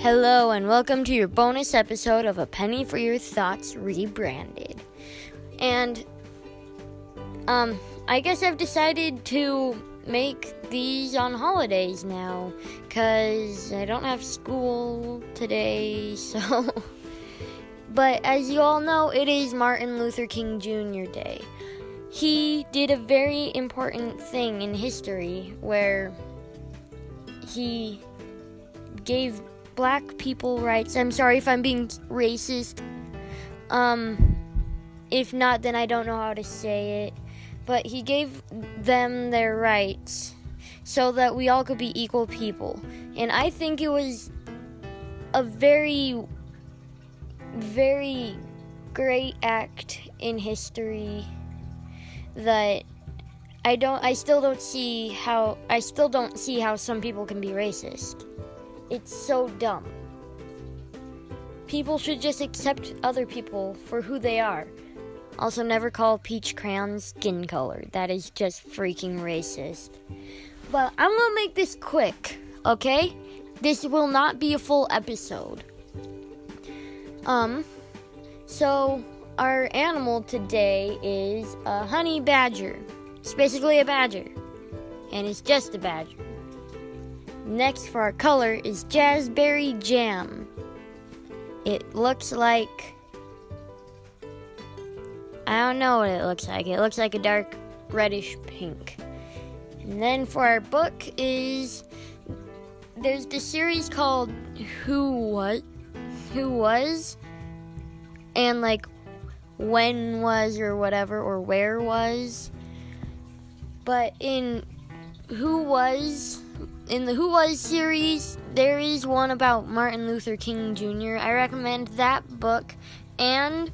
Hello, and welcome to your bonus episode of A Penny for Your Thoughts rebranded. And, um, I guess I've decided to make these on holidays now because I don't have school today, so. but as you all know, it is Martin Luther King Jr. Day. He did a very important thing in history where he gave black people rights. I'm sorry if I'm being racist. Um, if not, then I don't know how to say it. But he gave them their rights so that we all could be equal people. And I think it was a very, very great act in history that I don't I still don't see how I still don't see how some people can be racist. It's so dumb. People should just accept other people for who they are. Also never call peach crayon skin color. That is just freaking racist. But I'm to make this quick, okay? This will not be a full episode. Um so our animal today is a honey badger. It's basically a badger, and it's just a badger. Next for our color is Jazzberry Jam. It looks like. I don't know what it looks like. It looks like a dark reddish pink. And then for our book is. There's the series called Who What? Who Was? And like when was or whatever, or where was. But in Who Was, in the Who Was series, there is one about Martin Luther King Jr. I recommend that book and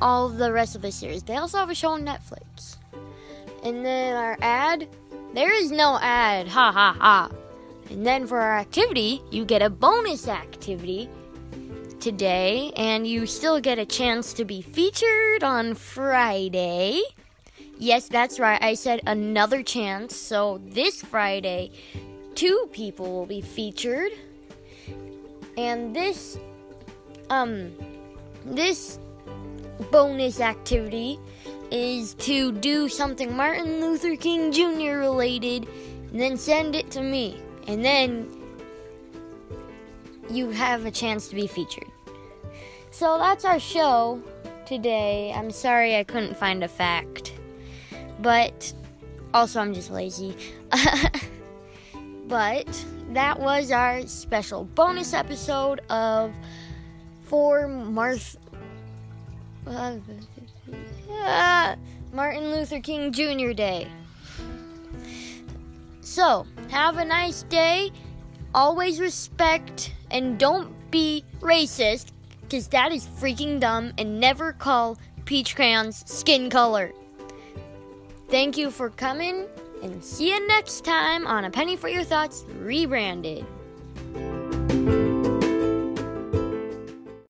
all the rest of the series. They also have a show on Netflix. And then our ad, there is no ad, ha ha ha. And then for our activity, you get a bonus activity today, and you still get a chance to be featured on Friday. Yes, that's right. I said another chance. So this Friday, two people will be featured. And this um this bonus activity is to do something Martin Luther King Jr. related and then send it to me. And then you have a chance to be featured. So that's our show today. I'm sorry I couldn't find a fact but also I'm just lazy. but that was our special bonus episode of for Marth uh, Martin Luther King Jr. Day. So, have a nice day. Always respect and don't be racist because that is freaking dumb and never call peach crayons skin color. Thank you for coming, and see you next time on A Penny for Your Thoughts Rebranded.